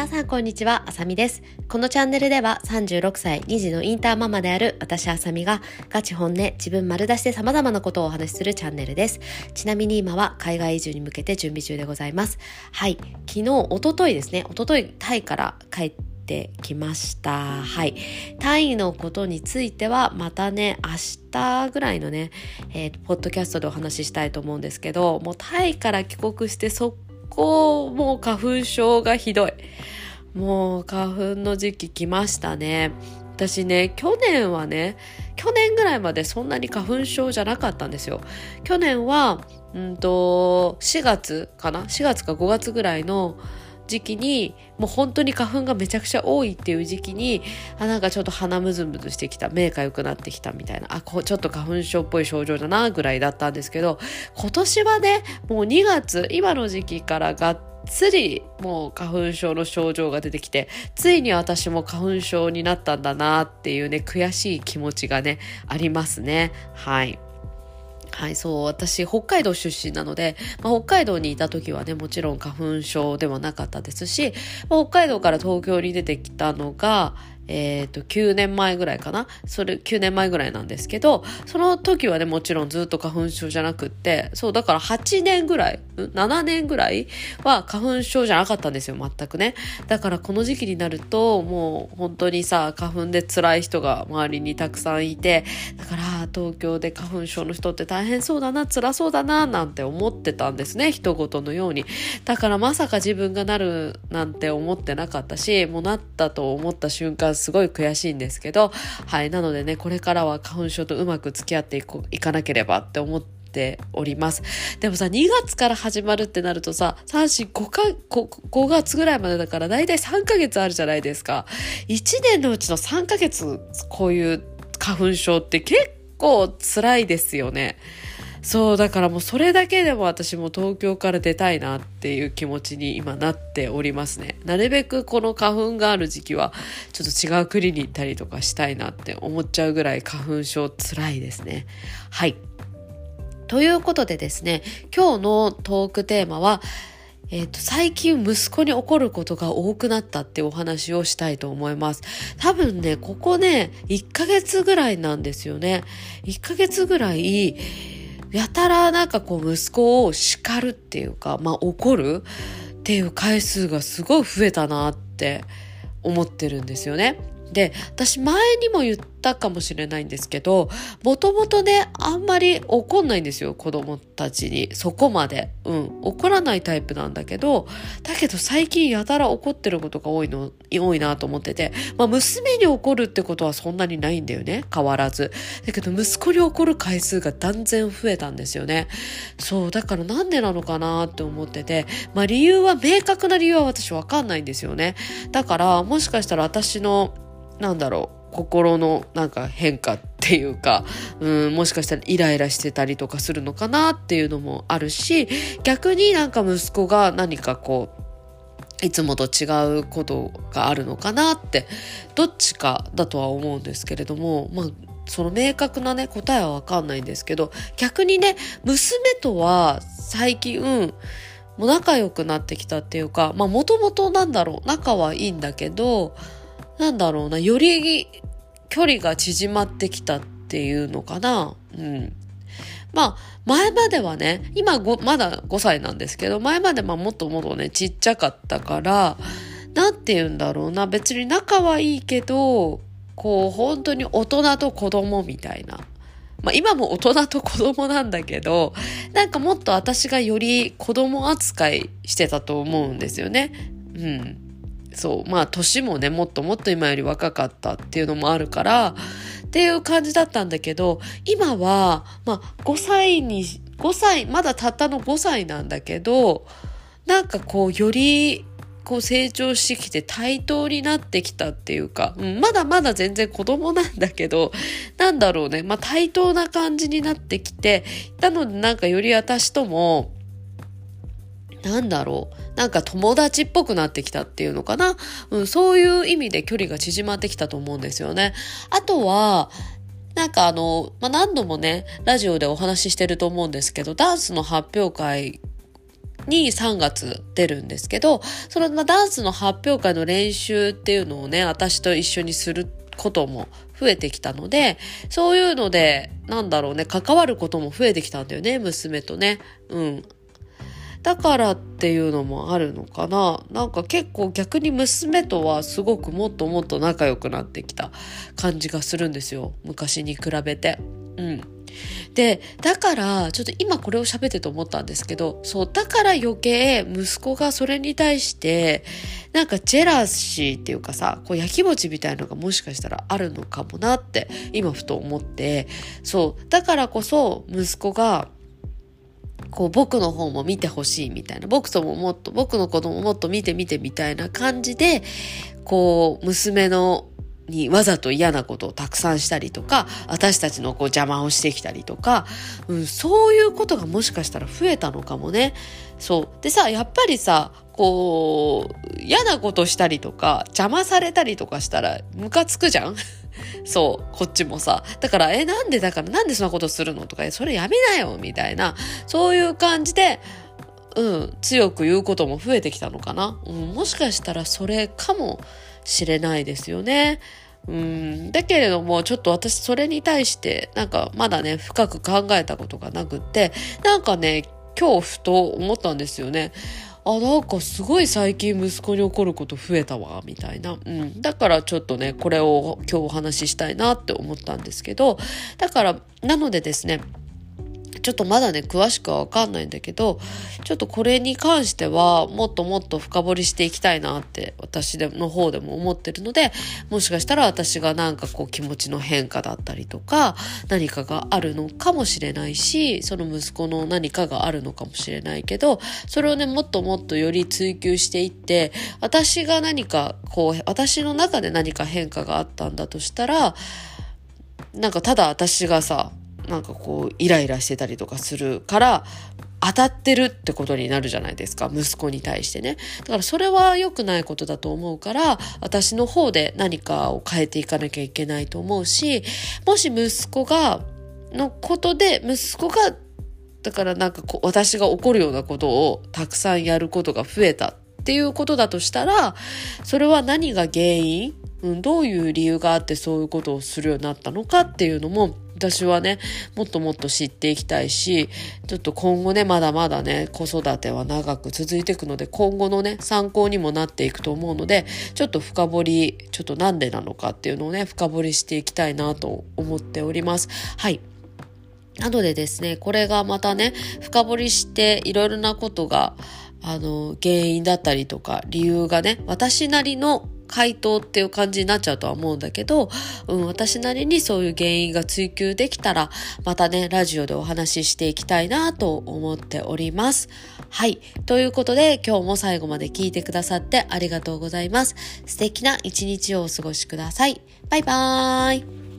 皆さんこんにちは、あさみです。このチャンネルでは36歳2児のインターママである私あさみがガチ本音、自分丸出しで様々なことをお話しするチャンネルです。ちなみに今は海外移住に向けて準備中でございます。はい。昨日、おとといですね、おとといタイから帰ってきました。はい。タイのことについてはまたね、明日ぐらいのね、えー、ポッドキャストでお話ししたいと思うんですけど、もうタイから帰国して速構もう花粉症がひどい。もう花粉の時期来ましたね。私ね、去年はね、去年ぐらいまでそんなに花粉症じゃなかったんですよ。去年は、うんと、4月かな ?4 月か5月ぐらいの時期に、もう本当に花粉がめちゃくちゃ多いっていう時期に、あ、なんかちょっと鼻むずむずしてきた、目が良くなってきたみたいな、あ、こうちょっと花粉症っぽい症状だな、ぐらいだったんですけど、今年はね、もう2月、今の時期からがっつりもう花粉症の症状が出てきて、ついに私も花粉症になったんだなっていうね、悔しい気持ちがね、ありますね。はい。はい、そう、私、北海道出身なので、まあ、北海道にいた時はね、もちろん花粉症ではなかったですし、まあ、北海道から東京に出てきたのが、えっ、ー、と、9年前ぐらいかな。それ、9年前ぐらいなんですけど、その時はね、もちろんずっと花粉症じゃなくって、そう、だから8年ぐらい、7年ぐらいは花粉症じゃなかったんですよ、全くね。だからこの時期になると、もう本当にさ、花粉で辛い人が周りにたくさんいて、だから東京で花粉症の人って大変そうだな、辛そうだな、なんて思ってたんですね、人事のように。だからまさか自分がなるなんて思ってなかったし、もうなったと思った瞬間、すごい悔しいんですけど、はい、なのでね、これからは花粉症とうまく付き合っていこいかなければって思って、おります。でもさ、2月から始まるってなるとさ、3、4、5か、5, 5月ぐらいまでだからだいたい3ヶ月あるじゃないですか。1年のうちの3ヶ月、こういう花粉症って結構辛いですよね。そう、だからもうそれだけでも私も東京から出たいなっていう気持ちに今なっておりますね。なるべくこの花粉がある時期はちょっと違う国に行ったりとかしたいなって思っちゃうぐらい花粉症辛いですね。はい。ということでですね、今日のトークテーマは、えっ、と、最近息子に起こることが多くなったってお話をしたいと思います。多分ね、ここね、1ヶ月ぐらいなんですよね。1ヶ月ぐらい、やたらなんかこう息子を叱るっていうか、まあ怒るっていう回数がすごい増えたなって思ってるんですよね。で、私前にも言ったかもしれないんですけど、もともとね、あんまり怒んないんですよ、子供たちに。そこまで。うん。怒らないタイプなんだけど、だけど最近やたら怒ってることが多いの、多いなと思ってて、まあ娘に怒るってことはそんなにないんだよね、変わらず。だけど息子に怒る回数が断然増えたんですよね。そう、だからなんでなのかなって思ってて、まあ理由は、明確な理由は私わかんないんですよね。だから、もしかしたら私のなんだろう、心のなんか変化っていうか、うん、もしかしたらイライラしてたりとかするのかなっていうのもあるし、逆になんか息子が何かこう、いつもと違うことがあるのかなって、どっちかだとは思うんですけれども、まあ、その明確なね、答えはわかんないんですけど、逆にね、娘とは最近、もう仲良くなってきたっていうか、まあもともとなんだろう、仲はいいんだけど、なんだろうな、より距離が縮まってきたっていうのかな。うん。まあ、前まではね、今まだ5歳なんですけど、前までまあもっともっとね、ちっちゃかったから、なんて言うんだろうな、別に仲はいいけど、こう、本当に大人と子供みたいな。まあ今も大人と子供なんだけど、なんかもっと私がより子供扱いしてたと思うんですよね。うん。そう、まあ年もね、もっともっと今より若かったっていうのもあるから、っていう感じだったんだけど、今は、まあ5歳に、5歳、まだたったの5歳なんだけど、なんかこう、より、こう成長してきて対等になってきたっていうか、うん、まだまだ全然子供なんだけど、なんだろうね、まあ対等な感じになってきて、なのでなんかより私とも、なんだろう。なんか友達っぽくなってきたっていうのかな？うん、そういう意味で距離が縮まってきたと思うんですよね。あとは、なんかあの、まあ、何度もね、ラジオでお話ししてると思うんですけど、ダンスの発表会に3月出るんですけど、その、まあ、ダンスの発表会の練習っていうのをね、私と一緒にすることも増えてきたので、そういうので、なんだろうね、関わることも増えてきたんだよね、娘とね。うん。だからっていうのもあるのかな。なんか結構逆に娘とはすごくもっともっと仲良くなってきた感じがするんですよ。昔に比べて。うん。でだからちょっと今これを喋ってと思ったんですけどそうだから余計息子がそれに対してなんかジェラシーっていうかさこう焼きもちみたいのがもしかしたらあるのかもなって今ふと思って。そうだからこそ息子がこう僕の方も見てほしいみたいな僕とももっと僕の子供ももっと見て見てみたいな感じでこう娘のにわざと嫌なことをたくさんしたりとか私たちのこう邪魔をしてきたりとか、うん、そういうことがもしかしたら増えたのかもね。そうでさやっぱりさこう嫌なことしたりとか邪魔されたりとかしたらムカつくじゃん そう、こっちもさ。だから、え、なんでだから、なんでそんなことするの？とか、それやめなよみたいな、そういう感じで、うん、強く言うことも増えてきたのかな。うん、もしかしたらそれかもしれないですよね。うん、だけれども、ちょっと私それに対して、なんかまだね、深く考えたことがなくって、なんかね、今日ふと思ったんですよね。あ、なんかすごい最近息子に怒ること増えたわ、みたいな。うん。だからちょっとね、これを今日お話ししたいなって思ったんですけど、だから、なのでですね、ちょっとまだね、詳しくはわかんないんだけど、ちょっとこれに関しては、もっともっと深掘りしていきたいなって、私での方でも思ってるので、もしかしたら私がなんかこう気持ちの変化だったりとか、何かがあるのかもしれないし、その息子の何かがあるのかもしれないけど、それをね、もっともっとより追求していって、私が何かこう、私の中で何か変化があったんだとしたら、なんかただ私がさ、なんかこうイライラしてたりとかするから当たってるってことになるじゃないですか息子に対してね。だからそれは良くないことだと思うから私の方で何かを変えていかなきゃいけないと思うしもし息子がのことで息子がだからなんかこう私が怒るようなことをたくさんやることが増えたっていうことだとしたらそれは何が原因、うん、どういう理由があってそういうことをするようになったのかっていうのも私はね、もっともっと知っていきたいし、ちょっと今後ね、まだまだね、子育ては長く続いていくので、今後のね、参考にもなっていくと思うので、ちょっと深掘り、ちょっとなんでなのかっていうのをね、深掘りしていきたいなと思っております。はい。なのでですね、これがまたね、深掘りしていろいろなことが、あの、原因だったりとか、理由がね、私なりの回答っていう感じになっちゃうとは思うんだけど、うん、私なりにそういう原因が追求できたら、またね、ラジオでお話ししていきたいなと思っております。はい。ということで、今日も最後まで聞いてくださってありがとうございます。素敵な一日をお過ごしください。バイバーイ。